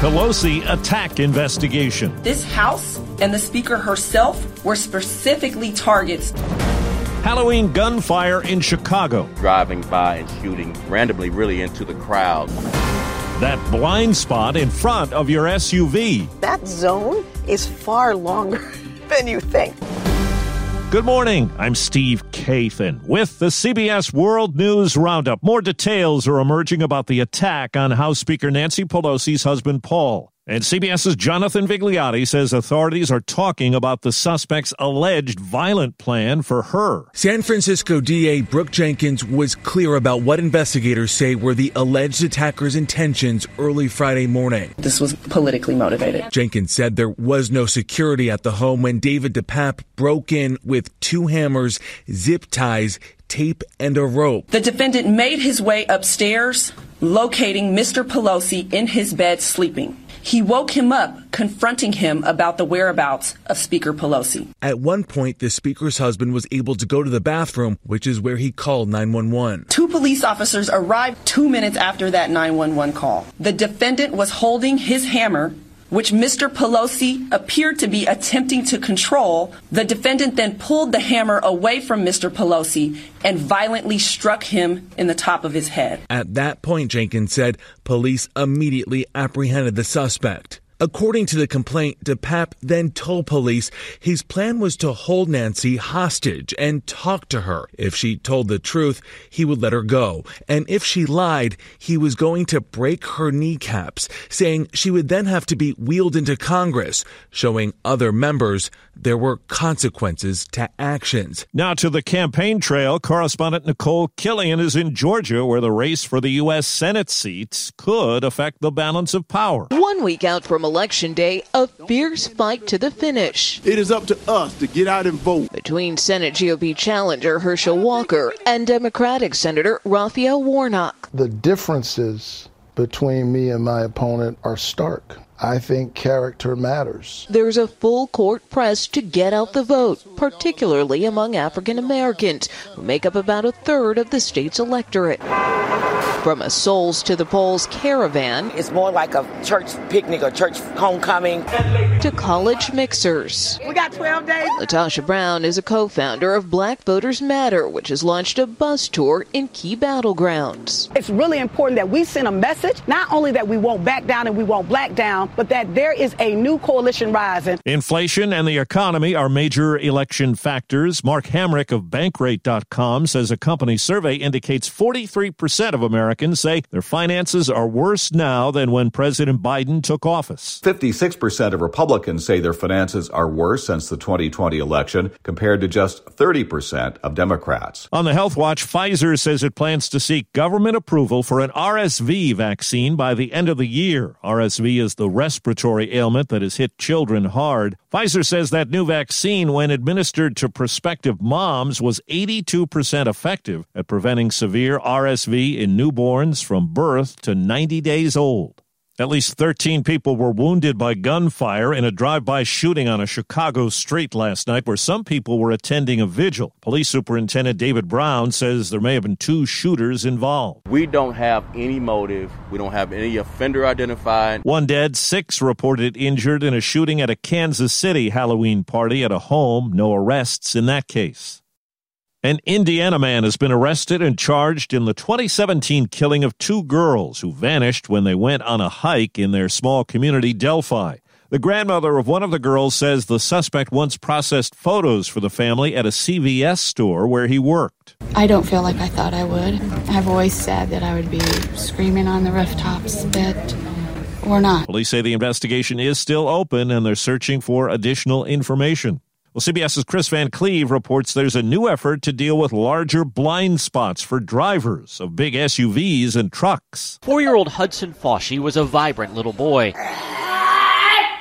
Pelosi attack investigation. This House and the Speaker herself were specifically targets. Halloween gunfire in Chicago. driving by and shooting randomly really into the crowd. That blind spot in front of your SUV. That zone is far longer than you think. Good morning. I'm Steve Kathan with the CBS World News Roundup. More details are emerging about the attack on House Speaker Nancy Pelosi's husband, Paul. And CBS's Jonathan Vigliotti says authorities are talking about the suspect's alleged violent plan for her. San Francisco DA Brooke Jenkins was clear about what investigators say were the alleged attacker's intentions early Friday morning. This was politically motivated. Jenkins said there was no security at the home when David DePape broke in with two hammers, zip ties, tape, and a rope. The defendant made his way upstairs, locating Mr. Pelosi in his bed sleeping. He woke him up, confronting him about the whereabouts of Speaker Pelosi. At one point, the speaker's husband was able to go to the bathroom, which is where he called 911. Two police officers arrived two minutes after that 911 call. The defendant was holding his hammer, which Mr. Pelosi appeared to be attempting to control. The defendant then pulled the hammer away from Mr. Pelosi and violently struck him in the top of his head. At that point, Jenkins said, police immediately apprehended the suspect. According to the complaint, DePape then told police his plan was to hold Nancy hostage and talk to her. If she told the truth, he would let her go. And if she lied, he was going to break her kneecaps, saying she would then have to be wheeled into Congress, showing other members there were consequences to actions. Now to the campaign trail, correspondent Nicole Killion is in Georgia, where the race for the U.S. Senate seats could affect the balance of power. One week out from Election Day, a fierce fight to the finish It is up to us to get out and vote. between Senate GOP challenger Herschel Walker and Democratic Senator Raphael Warnock. The differences between me and my opponent are stark. I think character matters. There's a full court press to get out the vote, particularly among African Americans, who make up about a third of the state's electorate. From a Souls to the Polls caravan It's more like a church picnic or church homecoming. to college mixers. We got 12 days. LaTosha Brown is a co founder of Black Voters Matter, which has launched a bus tour in key battlegrounds. It's really important that we send a message, not only that we won't back down and we won't black down, but that there is a new coalition rising. Inflation and the economy are major election factors. Mark Hamrick of Bankrate.com says a company survey indicates 43% of Americans say their finances are worse now than when President Biden took office. 56% of Republicans say their finances are worse since the 2020 election, compared to just 30% of Democrats. On the Health Watch, Pfizer says it plans to seek government approval for an RSV vaccine by the end of the year. RSV is the respiratory ailment that has hit children hard. Pfizer says that new vaccine, when administered to prospective moms, was 82% effective at preventing severe RSV in newborns from birth to 90 days old. At least 13 people were wounded by gunfire in a drive by shooting on a Chicago street last night where some people were attending a vigil. Police Superintendent David Brown says there may have been two shooters involved. We don't have any motive. We don't have any offender identified. One dead, six reported injured in a shooting at a Kansas City Halloween party at a home. No arrests in that case. An Indiana man has been arrested and charged in the 2017 killing of two girls who vanished when they went on a hike in their small community, Delphi. The grandmother of one of the girls says the suspect once processed photos for the family at a CVS store where he worked. I don't feel like I thought I would. I've always said that I would be screaming on the rooftops, but we're not. Police say the investigation is still open and they're searching for additional information. Well, CBS's Chris Van Cleave reports there's a new effort to deal with larger blind spots for drivers of big SUVs and trucks. Four year old Hudson Foshee was a vibrant little boy,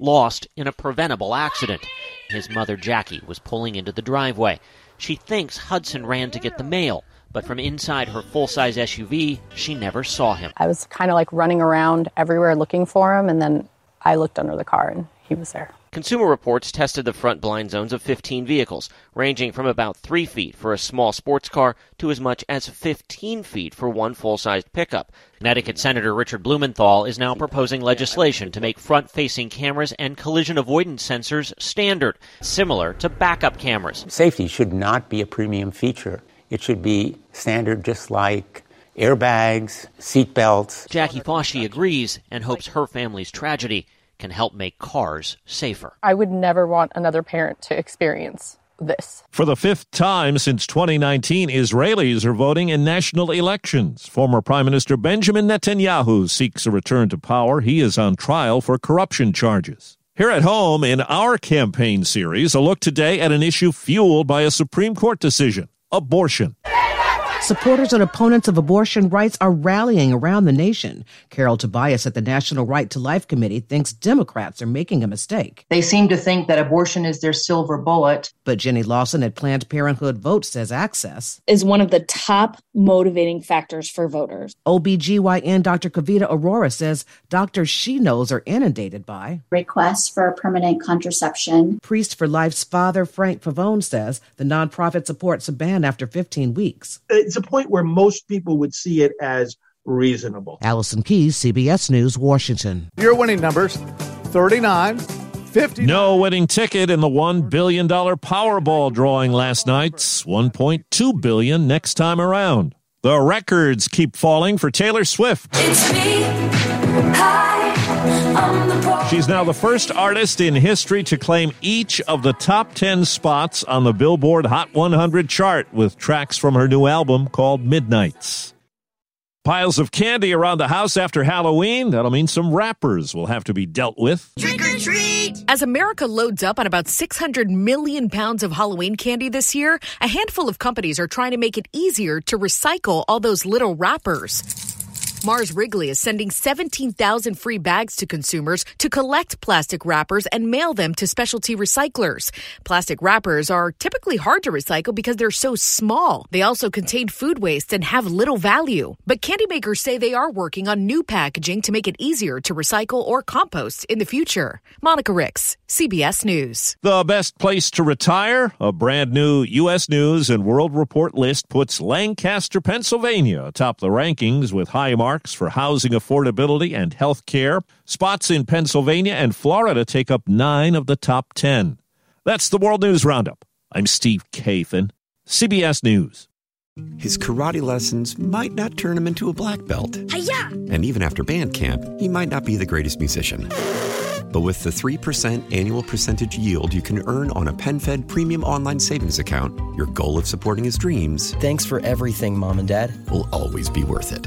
lost in a preventable accident. His mother, Jackie, was pulling into the driveway. She thinks Hudson ran to get the mail, but from inside her full size SUV, she never saw him. I was kind of like running around everywhere looking for him, and then I looked under the car and he was there. Consumer Reports tested the front blind zones of 15 vehicles, ranging from about 3 feet for a small sports car to as much as 15 feet for one full sized pickup. Connecticut Senator Richard Blumenthal is now proposing legislation to make front facing cameras and collision avoidance sensors standard, similar to backup cameras. Safety should not be a premium feature, it should be standard just like airbags, seatbelts. Jackie Foshee agrees and hopes her family's tragedy can help make cars safer. I would never want another parent to experience this. For the fifth time since 2019, Israelis are voting in national elections. Former Prime Minister Benjamin Netanyahu seeks a return to power. He is on trial for corruption charges. Here at home, in our campaign series, a look today at an issue fueled by a Supreme Court decision abortion. Supporters and opponents of abortion rights are rallying around the nation. Carol Tobias at the National Right to Life Committee thinks Democrats are making a mistake. They seem to think that abortion is their silver bullet. But Jenny Lawson at Planned Parenthood Vote says access is one of the top motivating factors for voters. OBGYN Dr. Kavita Arora says doctors she knows are inundated by requests for permanent contraception. Priests for Life's father, Frank Pavone, says the nonprofit supports a ban after 15 weeks. It's a point where most people would see it as reasonable. Allison Keyes, CBS News, Washington. Your winning numbers 39. 50. No winning ticket in the $1 billion Powerball drawing last night's 1.2 billion next time around. The records keep falling for Taylor Swift. She's now the first artist in history to claim each of the top 10 spots on the Billboard Hot 100 chart with tracks from her new album called Midnights. Piles of candy around the house after Halloween. That'll mean some wrappers will have to be dealt with. Trick or treat! As America loads up on about 600 million pounds of Halloween candy this year, a handful of companies are trying to make it easier to recycle all those little wrappers. Mars Wrigley is sending 17,000 free bags to consumers to collect plastic wrappers and mail them to specialty recyclers. Plastic wrappers are typically hard to recycle because they're so small. They also contain food waste and have little value. But candy makers say they are working on new packaging to make it easier to recycle or compost in the future. Monica Ricks, CBS News. The best place to retire? A brand new U.S. News and World Report list puts Lancaster, Pennsylvania atop the rankings with high marks for housing affordability and health care. Spots in Pennsylvania and Florida take up nine of the top 10. That's the World News Roundup. I'm Steve Kathan, CBS News. His karate lessons might not turn him into a black belt. Hi-ya! And even after band camp, he might not be the greatest musician. But with the 3% annual percentage yield you can earn on a PenFed premium online savings account, your goal of supporting his dreams. Thanks for everything, Mom and Dad. Will always be worth it.